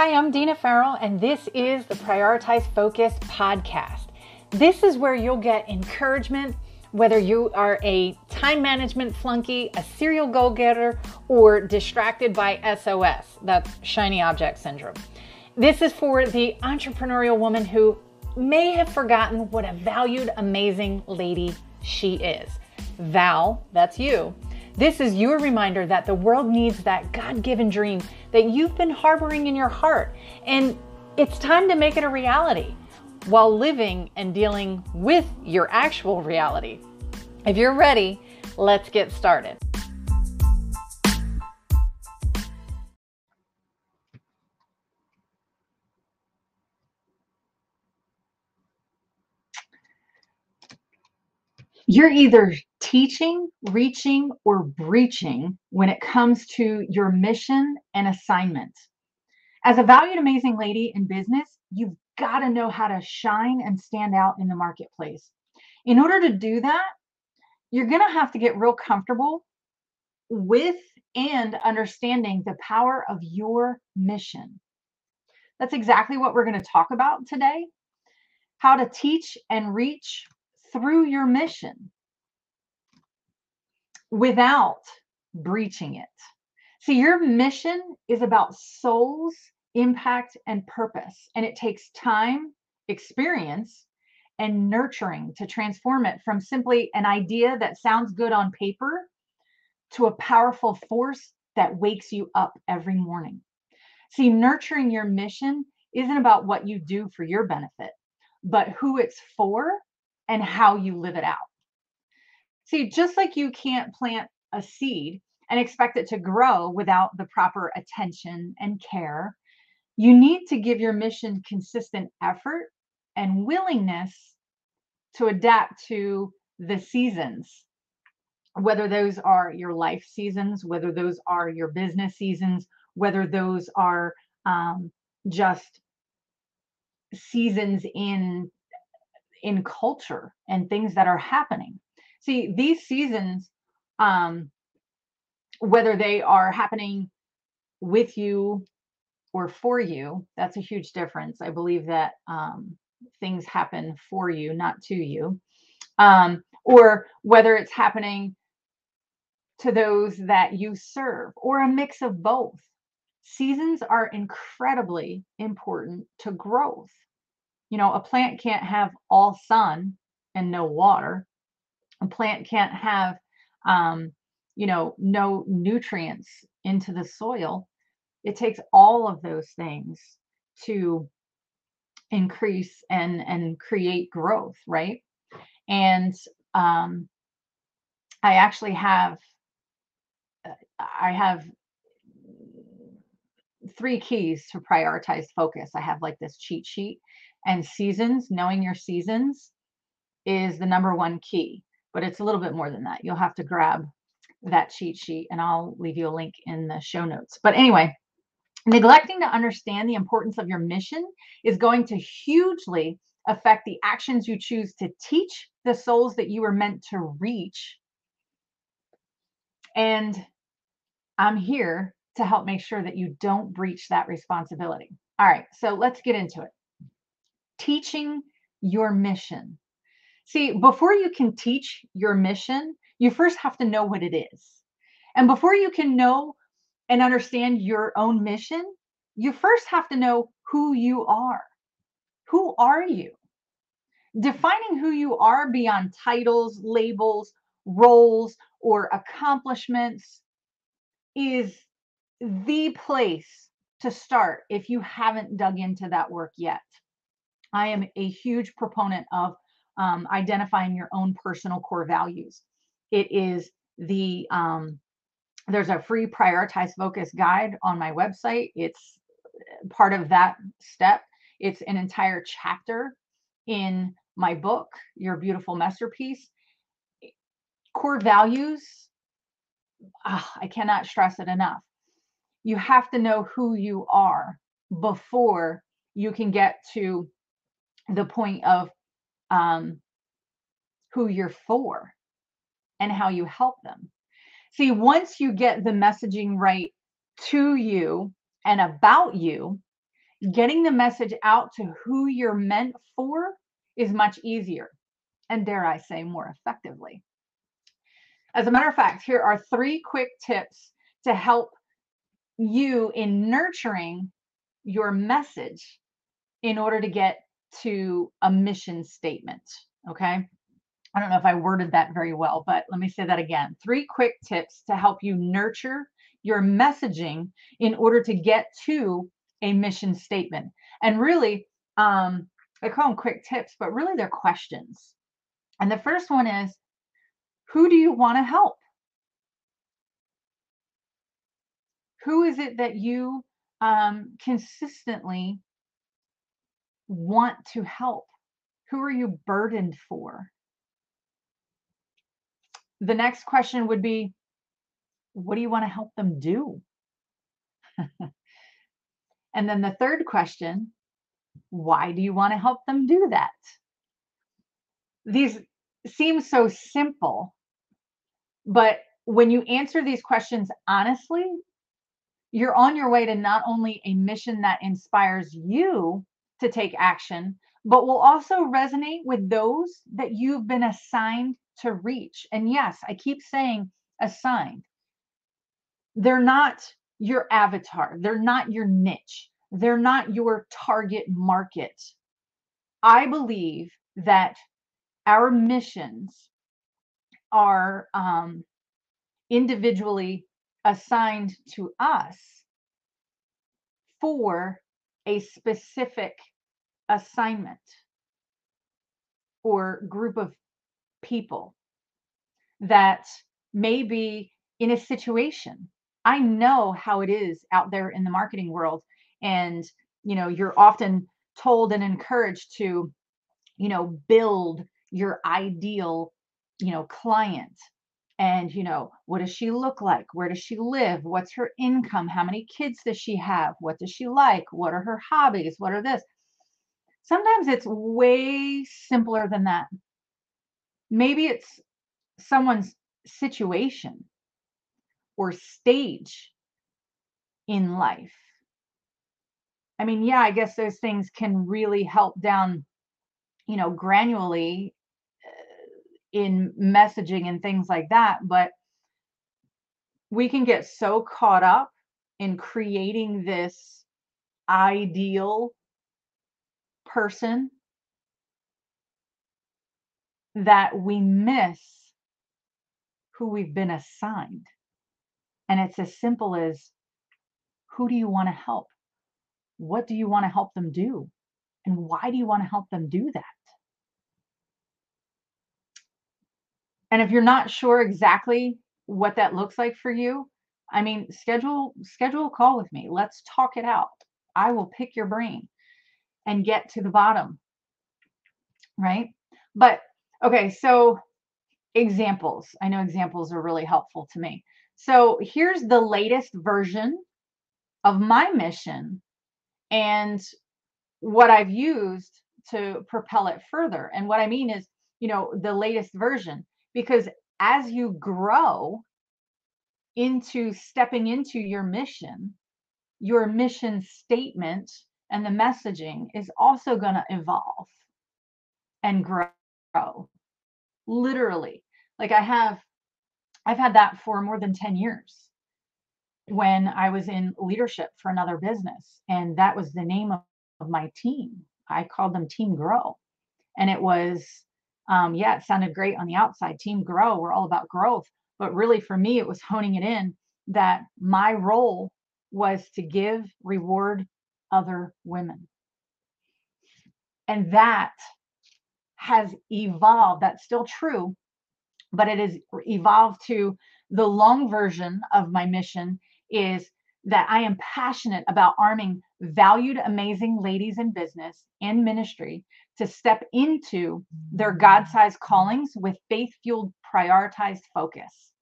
Hi, I'm Dina Farrell, and this is the Prioritized Focus podcast. This is where you'll get encouragement, whether you are a time management flunky, a serial goal getter, or distracted by SOS that's shiny object syndrome. This is for the entrepreneurial woman who may have forgotten what a valued, amazing lady she is. Val, that's you. This is your reminder that the world needs that God given dream that you've been harboring in your heart. And it's time to make it a reality while living and dealing with your actual reality. If you're ready, let's get started. You're either teaching, reaching, or breaching when it comes to your mission and assignment. As a valued, amazing lady in business, you've got to know how to shine and stand out in the marketplace. In order to do that, you're going to have to get real comfortable with and understanding the power of your mission. That's exactly what we're going to talk about today how to teach and reach through your mission without breaching it. See, your mission is about souls, impact, and purpose. And it takes time, experience, and nurturing to transform it from simply an idea that sounds good on paper to a powerful force that wakes you up every morning. See, nurturing your mission isn't about what you do for your benefit, but who it's for and how you live it out. See, just like you can't plant a seed and expect it to grow without the proper attention and care, you need to give your mission consistent effort and willingness to adapt to the seasons, whether those are your life seasons, whether those are your business seasons, whether those are um, just seasons in in culture and things that are happening. See these seasons um whether they are happening with you or for you that's a huge difference. I believe that um things happen for you not to you. Um or whether it's happening to those that you serve or a mix of both. Seasons are incredibly important to growth you know a plant can't have all sun and no water. A plant can't have um, you know no nutrients into the soil. It takes all of those things to increase and and create growth right? And um, i actually have uh, i have three keys to prioritize focus. I have like this cheat sheet and seasons knowing your seasons is the number one key but it's a little bit more than that. You'll have to grab that cheat sheet and I'll leave you a link in the show notes. But anyway, neglecting to understand the importance of your mission is going to hugely affect the actions you choose to teach the souls that you were meant to reach. And I'm here to help make sure that you don't breach that responsibility. All right, so let's get into it. Teaching your mission. See, before you can teach your mission, you first have to know what it is. And before you can know and understand your own mission, you first have to know who you are. Who are you? Defining who you are beyond titles, labels, roles, or accomplishments is the place to start if you haven't dug into that work yet. I am a huge proponent of um, identifying your own personal core values. It is the um, there's a free prioritize focus guide on my website. It's uh, part of that step. It's an entire chapter in my book, Your Beautiful Masterpiece. Core values, oh, I cannot stress it enough. You have to know who you are before you can get to the point of um, who you're for and how you help them. See, once you get the messaging right to you and about you, getting the message out to who you're meant for is much easier and dare I say more effectively. As a matter of fact, here are three quick tips to help you in nurturing your message in order to get to a mission statement. Okay. I don't know if I worded that very well, but let me say that again. Three quick tips to help you nurture your messaging in order to get to a mission statement. And really, um, I call them quick tips, but really they're questions. And the first one is who do you want to help? Who is it that you um, consistently want to help? Who are you burdened for? The next question would be what do you want to help them do? and then the third question why do you want to help them do that? These seem so simple, but when you answer these questions honestly, you're on your way to not only a mission that inspires you to take action, but will also resonate with those that you've been assigned to reach. And yes, I keep saying assigned. They're not your avatar, they're not your niche, they're not your target market. I believe that our missions are um, individually assigned to us for a specific assignment or group of people that may be in a situation. I know how it is out there in the marketing world. And, you know, you're often told and encouraged to, you know, build your ideal, you know, client. And, you know, what does she look like? Where does she live? What's her income? How many kids does she have? What does she like? What are her hobbies? What are this? Sometimes it's way simpler than that. Maybe it's someone's situation or stage in life. I mean, yeah, I guess those things can really help down, you know, granularly in messaging and things like that but we can get so caught up in creating this ideal person that we miss who we've been assigned. And it's as simple as who do you want to help? What do you want to help them do? And why do you want to help them do that? And if you're not sure exactly what that looks like for you, I mean, schedule schedule a call with me. Let's talk it out. I will pick your brain and get to the bottom. Right? But okay, so examples. I know examples are really helpful to me. So here's the latest version of my mission and what I've used to propel it further. And what I mean is, you know, the latest version because as you grow into stepping into your mission, your mission statement and the messaging is also going to evolve and grow. Literally. Like I have I've had that for more than 10 years when I was in leadership for another business and that was the name of, of my team. I called them Team Grow. And it was um, yeah, it sounded great on the outside. Team Grow, we're all about growth. But really, for me, it was honing it in that my role was to give, reward other women. And that has evolved. That's still true, but it has evolved to the long version of my mission is that I am passionate about arming valued, amazing ladies in business and ministry to step into their mm-hmm. God sized callings with faith fueled, prioritized focus,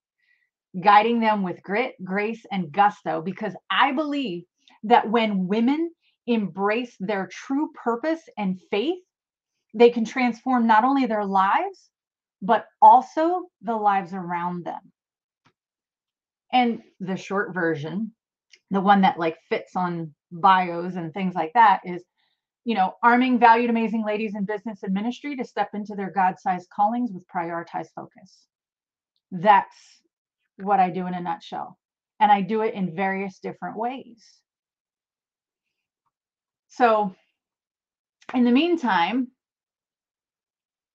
guiding them with grit, grace, and gusto. Because I believe that when women embrace their true purpose and faith, they can transform not only their lives, but also the lives around them. And the short version the one that like fits on bios and things like that is you know arming valued amazing ladies in business and ministry to step into their god-sized callings with prioritized focus. That's what i do in a nutshell and i do it in various different ways. So in the meantime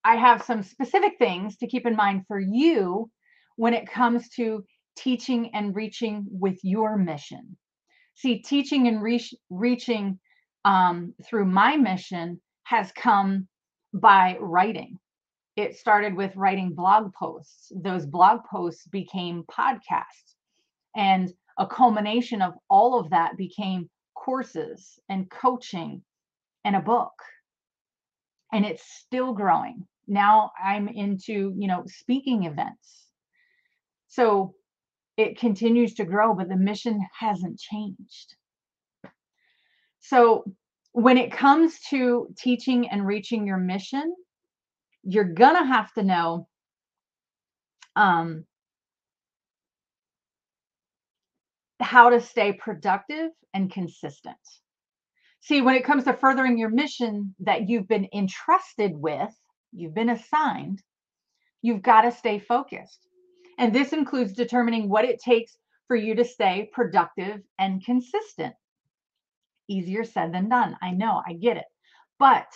i have some specific things to keep in mind for you when it comes to teaching and reaching with your mission see teaching and reach, reaching um, through my mission has come by writing. It started with writing blog posts. Those blog posts became podcasts. And a culmination of all of that became courses and coaching and a book. And it's still growing. Now i'm into you know speaking events. So it continues to grow, but the mission hasn't changed. So when it comes to teaching and reaching your mission, you're gonna have to know um, how to stay productive and consistent. See, when it comes to furthering your mission that you've been entrusted with, you've been assigned, you've got to stay focused. And this includes determining what it takes for you to stay productive and consistent. Easier said than done. I know, I get it. But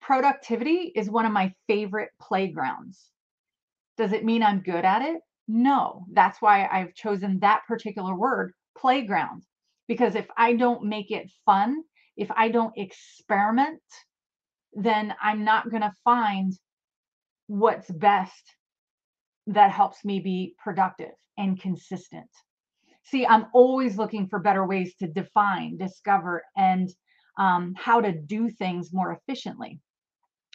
productivity is one of my favorite playgrounds. Does it mean I'm good at it? No. That's why I've chosen that particular word, playground. Because if I don't make it fun, if I don't experiment, then I'm not going to find what's best that helps me be productive and consistent. See, I'm always looking for better ways to define, discover, and um, how to do things more efficiently.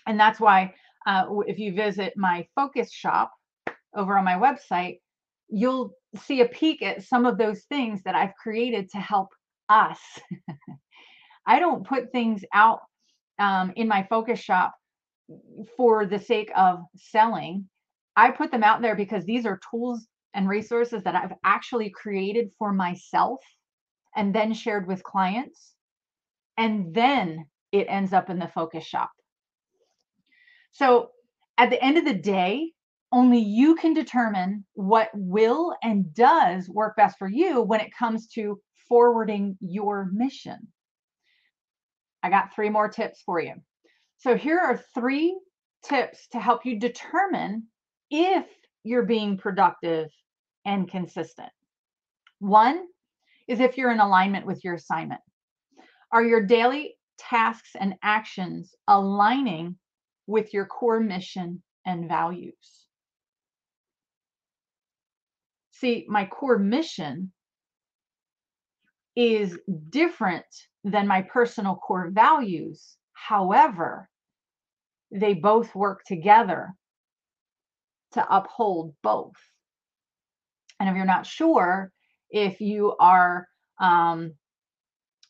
And that's why, uh, if you visit my focus shop over on my website, you'll see a peek at some of those things that I've created to help us. I don't put things out um, in my focus shop for the sake of selling. I put them out there because these are tools and resources that I've actually created for myself and then shared with clients. And then it ends up in the focus shop. So at the end of the day, only you can determine what will and does work best for you when it comes to forwarding your mission. I got three more tips for you. So here are three tips to help you determine if you're being productive and consistent. One is if you're in alignment with your assignment. Are your daily tasks and actions aligning with your core mission and values? See, my core mission is different than my personal core values. However, they both work together to uphold both. And if you're not sure if you are um,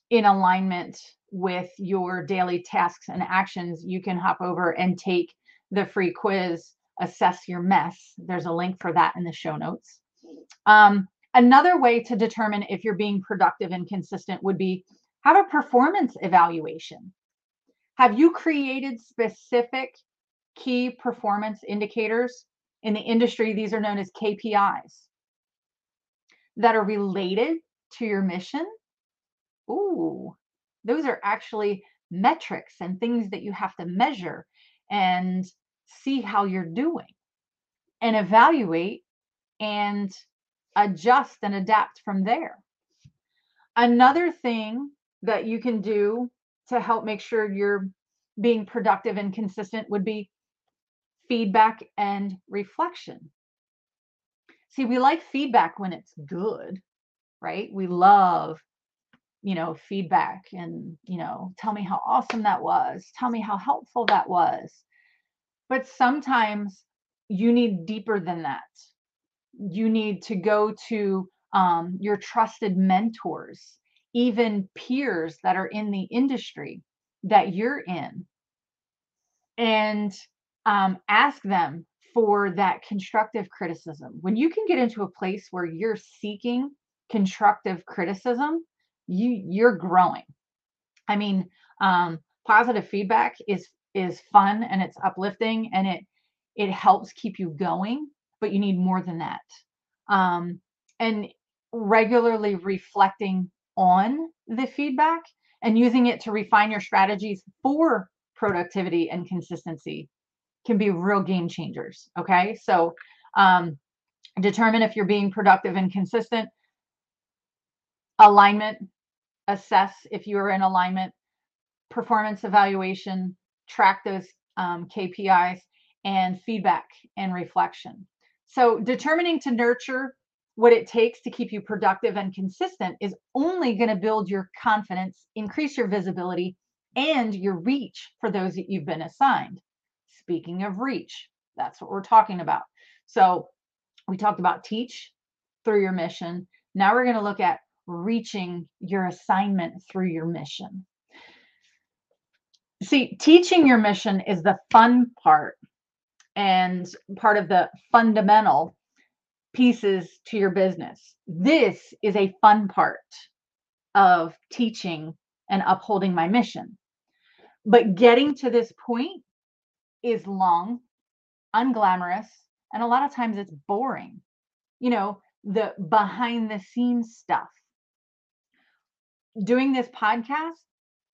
in alignment with your daily tasks and actions, you can hop over and take the free quiz, Assess Your Mess. There's a link for that in the show notes. Um, another way to determine if you're being productive and consistent would be have a performance evaluation. Have you created specific key performance indicators in the industry, these are known as KPIs that are related to your mission. Ooh, those are actually metrics and things that you have to measure and see how you're doing and evaluate and adjust and adapt from there. Another thing that you can do to help make sure you're being productive and consistent would be feedback and reflection. See, we like feedback when it's good, right? We love, you know, feedback and, you know, tell me how awesome that was. Tell me how helpful that was. But sometimes you need deeper than that. You need to go to um, your trusted mentors, even peers that are in the industry that you're in. And um, ask them for that constructive criticism. When you can get into a place where you're seeking constructive criticism, you you're growing. I mean, um, positive feedback is is fun and it's uplifting and it it helps keep you going, but you need more than that. Um, and regularly reflecting on the feedback and using it to refine your strategies for productivity and consistency can be real game changers. Okay. So, um, determine if you're being productive and consistent. Alignment, assess if you're in alignment, performance evaluation, track those um, KPIs, and feedback and reflection. So, determining to nurture what it takes to keep you productive and consistent is only going to build your confidence, increase your visibility, and your reach for those that you've been assigned. Speaking of reach, that's what we're talking about. So, we talked about teach through your mission. Now we're going to look at reaching your assignment through your mission. See, teaching your mission is the fun part and part of the fundamental pieces to your business. This is a fun part of teaching and upholding my mission. But getting to this point is long, unglamorous, and a lot of times it's boring. You know, the behind the scenes stuff. Doing this podcast,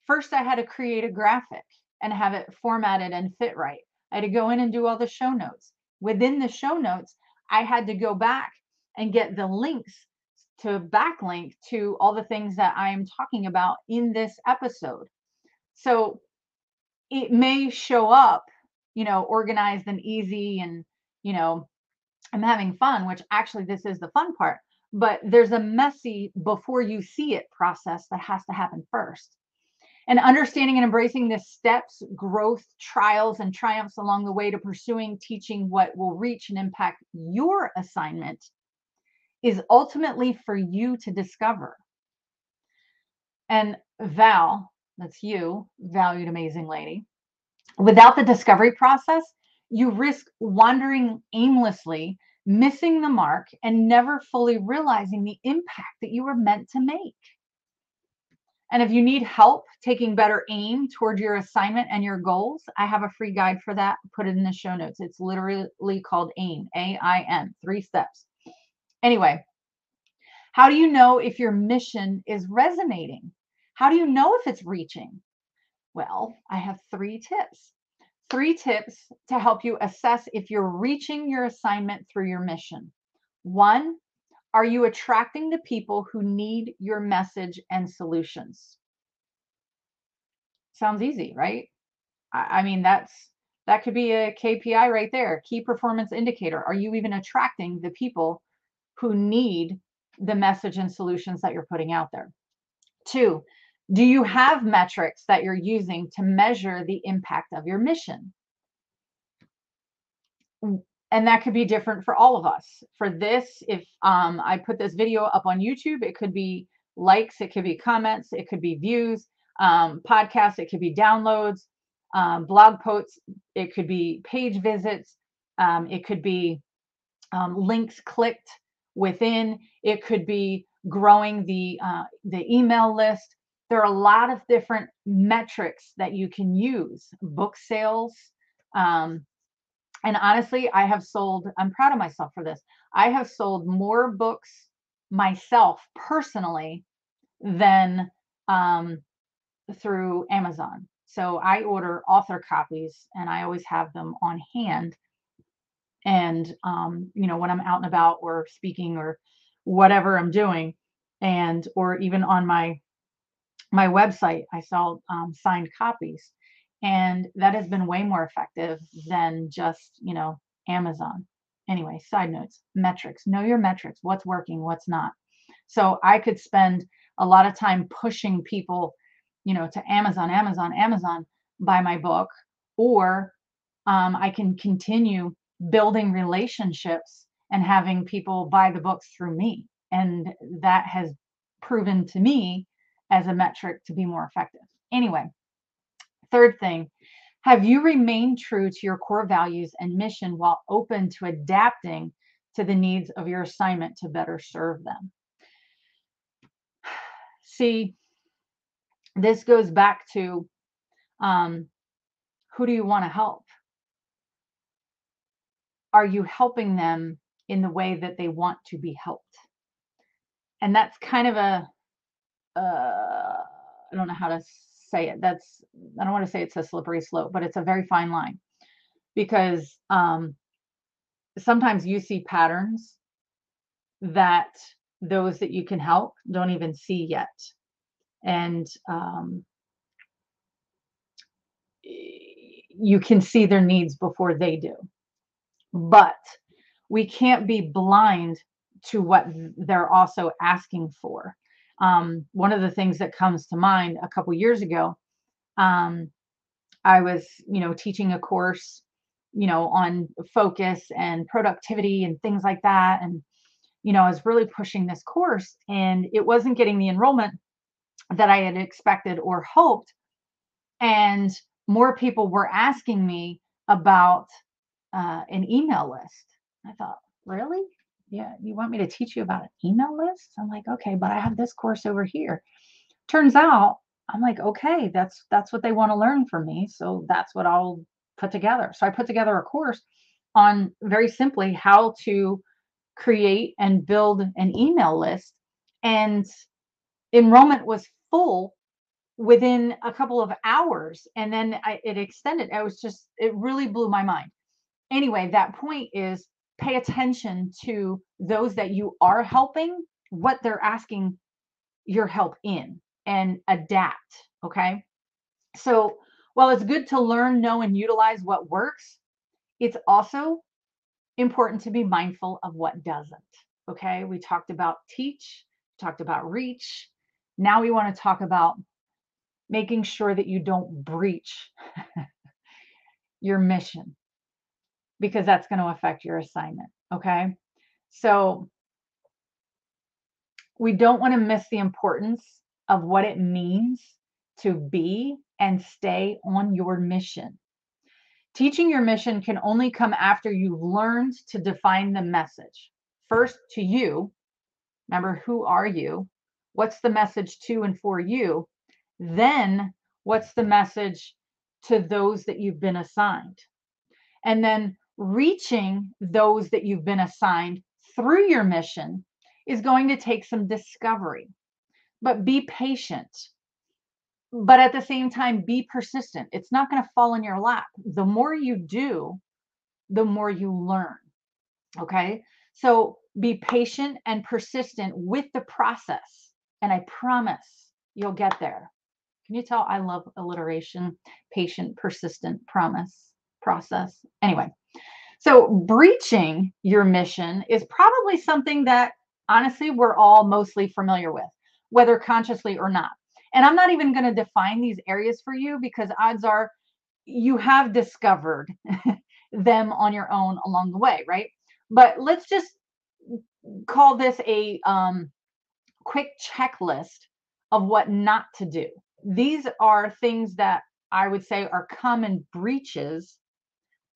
first I had to create a graphic and have it formatted and fit right. I had to go in and do all the show notes. Within the show notes, I had to go back and get the links to backlink to all the things that I am talking about in this episode. So it may show up, you know, organized and easy and, you know, I'm having fun, which actually this is the fun part, but there's a messy before you see it process that has to happen first and understanding and embracing the steps, growth, trials, and triumphs along the way to pursuing teaching what will reach and impact your assignment is ultimately for you to discover. And Val, that's you, valued amazing lady, without the discovery process, you risk wandering aimlessly, missing the mark, and never fully realizing the impact that you were meant to make. And if you need help taking better aim toward your assignment and your goals, I have a free guide for that. Put it in the show notes. It's literally called AIM, A I M, three steps. Anyway, how do you know if your mission is resonating? How do you know if it's reaching? Well, I have three tips. Three tips to help you assess if you're reaching your assignment through your mission. One, are you attracting the people who need your message and solutions? Sounds easy, right? I, mean, that's that could be a KPI right there, key performance indicator. Are you even attracting the people who need the message and solutions that you're putting out there? Two, do you have metrics that you're using to measure the impact of your mission? and that could be different for all of us. For this, if um, I put this video up on YouTube, it could be likes, it could be comments, it could be views, um, podcasts, it could be downloads, um, blog posts, it could be page visits, um, it could be um, links clicked within, it could be growing the uh, the email list. There are a lot of different metrics that you can use. Book sales, um, and honestly, I have sold, I'm proud of myself for this. I have sold more books myself personally than um, through Amazon. So I order author copies and I always have them on hand. And, um, you know, when I'm out and about or speaking or whatever I'm doing, and or even on my my website, I sell um, signed copies and that has been way more effective than just you know amazon. Anyway side notes metrics know your metrics what's working what's not. So i could spend a lot of time pushing people you know to amazon amazon amazon buy my book or um, i can continue building relationships and having people buy the books through me and that has proven to me as a metric to be more effective anyway Third thing, have you remained true to your core values and mission while open to adapting to the needs of your assignment to better serve them? See, this goes back to um, who do you want to help? Are you helping them in the way that they want to be helped? And that's kind of a, uh, I don't know how to say it. That's, I don't want to say it's a slippery slope, but it's a very fine line because um, sometimes you see patterns that those that you can help don't even see yet. And um, you can see their needs before they do. But we can't be blind to what they're also asking for. Um, one of the things that comes to mind a couple years ago, um, I was, you know, teaching a course, you know, on focus and productivity and things like that. And, you know, I was really pushing this course and it wasn't getting the enrollment that I had expected or hoped. And more people were asking me about uh, an email list. I thought, really? Yeah, you want me to teach you about an email list? I'm like, okay, but I have this course over here. Turns out, I'm like, okay, that's that's what they want to learn from me, so that's what I'll put together. So I put together a course on very simply how to create and build an email list, and enrollment was full within a couple of hours and then I, it extended i was just it really blew my mind anyway that point is pay attention to those that you are helping what they're asking your help in and adapt okay? So while it's good to learn know and utilize what works it's also important to be mindful of what doesn't okay? We talked about teach talked about reach. Now we want to talk about making sure that you don't breach your mission because that's going to affect your assignment. Okay. So we don't want to miss the importance of what it means to be and stay on your mission. Teaching your mission can only come after you've learned to define the message. First, to you. Remember, who are you? What's the message to and for you? Then, what's the message to those that you've been assigned? And then reaching those that you've been assigned through your mission is going to take some discovery. But be patient. But at the same time, be persistent. It's not going to fall in your lap. The more you do, the more you learn. Okay. So be patient and persistent with the process. And I promise you'll get there. Can you tell I love alliteration, patient, persistent, promise, process? Anyway, so breaching your mission is probably something that honestly we're all mostly familiar with, whether consciously or not. And I'm not even going to define these areas for you because odds are you have discovered them on your own along the way, right? But let's just call this a um, quick checklist of what not to do these are things that I would say are common breaches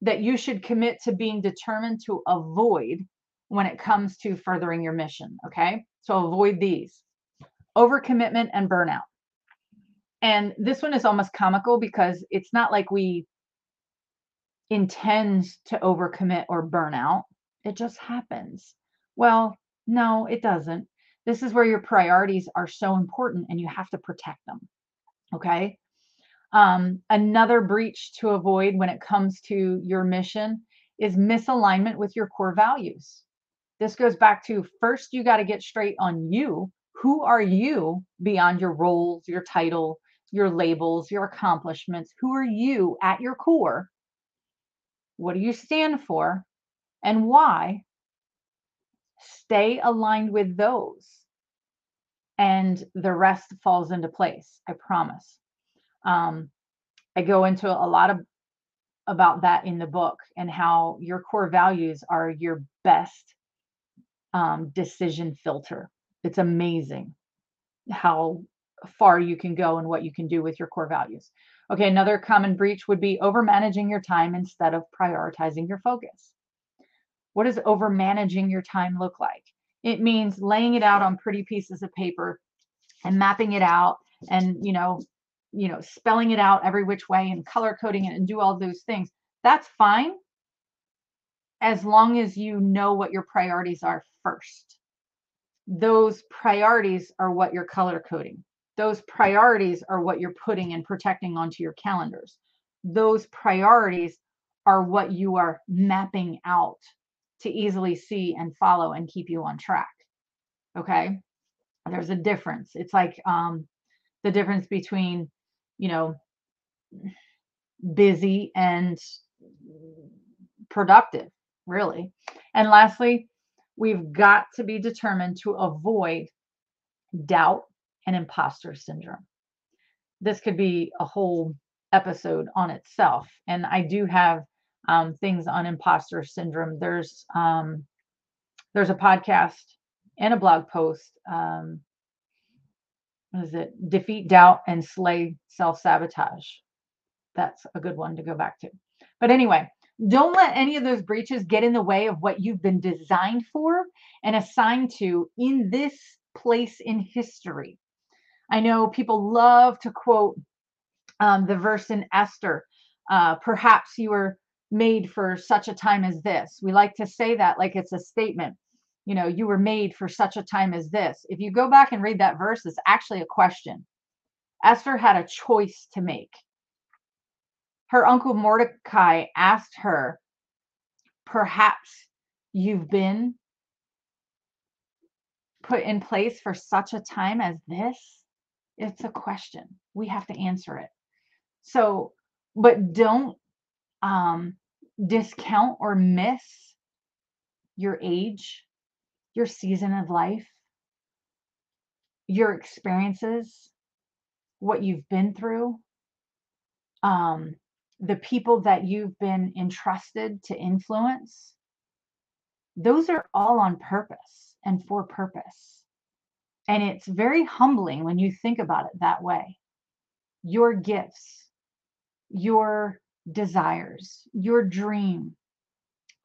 that you should commit to being determined to avoid when it comes to furthering your mission. Okay. So avoid these overcommitment and burnout. And this one is almost comical because it's not like we intend to overcommit or burn out. It just happens. Well, no, it doesn't. This is where your priorities are so important and you have to protect them. Okay. Um, another breach to avoid when it comes to your mission is misalignment with your core values. This goes back to first, you got to get straight on you. Who are you beyond your roles, your title, your labels, your accomplishments? Who are you at your core? What do you stand for? And why? Stay aligned with those and the rest falls into place. I promise. Um, I go into a lot of about that in the book and how your core values are your best um, decision filter. It's amazing how far you can go and what you can do with your core values. Okay, another common breach would be over managing your time instead of prioritizing your focus. What does over managing your time look like? It means laying it out on pretty pieces of paper and mapping it out and you know you know spelling it out every which way and color coding it and do all those things that's fine as long as you know what your priorities are first. Those priorities are what you're color coding. Those priorities are what you're putting and protecting onto your calendars. Those priorities are what you are mapping out to easily see and follow and keep you on track okay? There's a difference. It's like um the difference between you know busy and productive really and lastly we've got to be determined to avoid doubt and imposter syndrome this could be a whole episode on itself and i do have um, things on imposter syndrome there's um, there's a podcast and a blog post. Um, what is it? Defeat doubt and slay self sabotage. That's a good one to go back to. But anyway, don't let any of those breaches get in the way of what you've been designed for and assigned to in this place in history. I know people love to quote um, the verse in Esther. Uh, perhaps you were made for such a time as this. We like to say that like it's a statement you know, you were made for such a time as this. If you go back and read that verse, it's actually a question. Esther had a choice to make. Her uncle Mordecai asked her, Perhaps you've been put in place for such a time as this? It's a question. We have to answer it. So, but don't um, discount or miss your age your season of life, your experiences, what you've been through, um, the people that you've been entrusted to influence, those are all on purpose and for purpose. And it's very humbling when you think about it that way. Your gifts, your desires, your dream,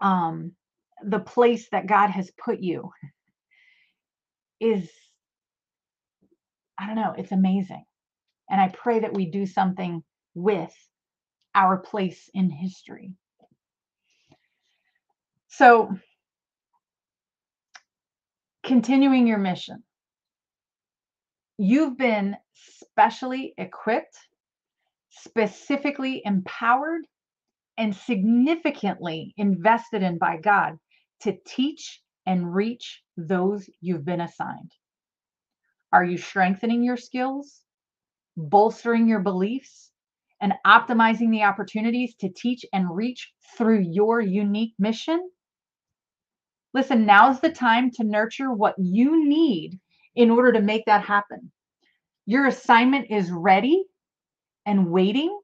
um, the place that God has put you is, I don't know, it's amazing. And I pray that we do something with our place in history. So, continuing your mission, you've been specially equipped, specifically empowered, and significantly invested in by God to teach and reach those you've been assigned? Are you strengthening your skills, bolstering your beliefs, and optimizing the opportunities to teach and reach through your unique mission? Listen, now's the time to nurture what you need in order to make that happen. Your assignment is ready and waiting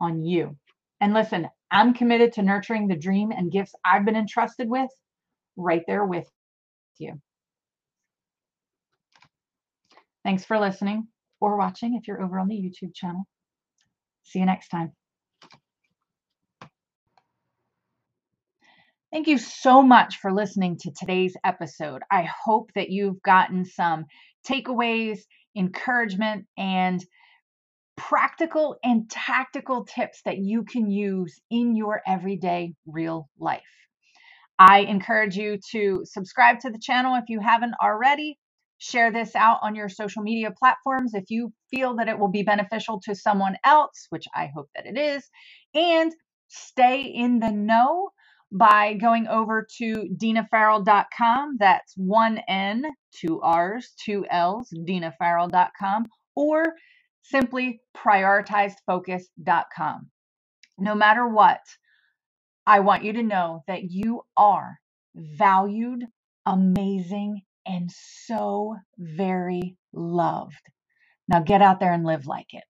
on you. And listen, I'm committed to nurturing the dream and gifts I've been entrusted with right there with you. Thanks for listening or watching if you're over on the YouTube channel. See you next time. Thank you so much for listening to today's episode. I hope that you've gotten some takeaways, encouragement, and practical and tactical tips that you can use in your everyday real life. I encourage you to subscribe to the channel if you haven't already. Share this out on your social media platforms if you feel that it will be beneficial to someone else, which I hope that it is. And stay in the know by going over to dinafarrell.com. That's one N, two R's, two L's, dinafarrell.com, or simply prioritizedfocus.com. No matter what, I want you to know that you are valued, amazing, and so very loved. Now get out there and live like it.